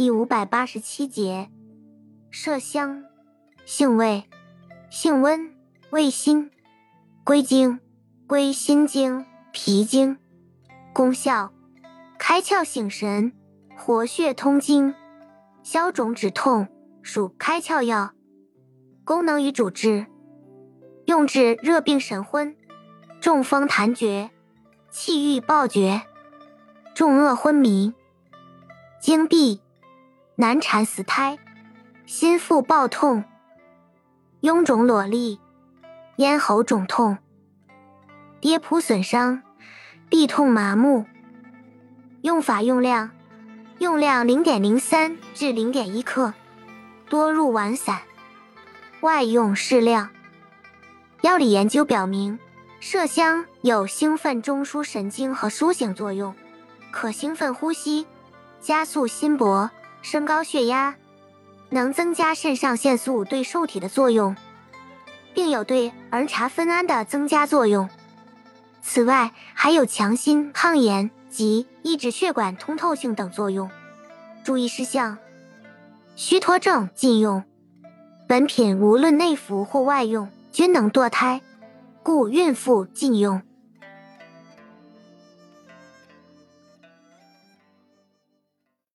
第五百八十七节，麝香，性味，性温，味辛，归经，归心经、脾经。功效，开窍醒神，活血通经，消肿止痛，属开窍药。功能与主治，用治热病神昏、中风痰厥、气郁暴厥、重恶昏迷、经闭。难产死胎、心腹暴痛、臃肿裸痢、咽喉肿痛、跌扑损伤、痹痛麻木。用法用量：用量零点零三至零点一克，多入丸散。外用适量。药理研究表明，麝香有兴奋中枢神经和苏醒作用，可兴奋呼吸，加速心搏。升高血压，能增加肾上腺素对受体的作用，并有对儿茶酚胺的增加作用。此外，还有强心、抗炎及抑制血管通透性等作用。注意事项：虚脱症禁用。本品无论内服或外用均能堕胎，故孕妇禁用。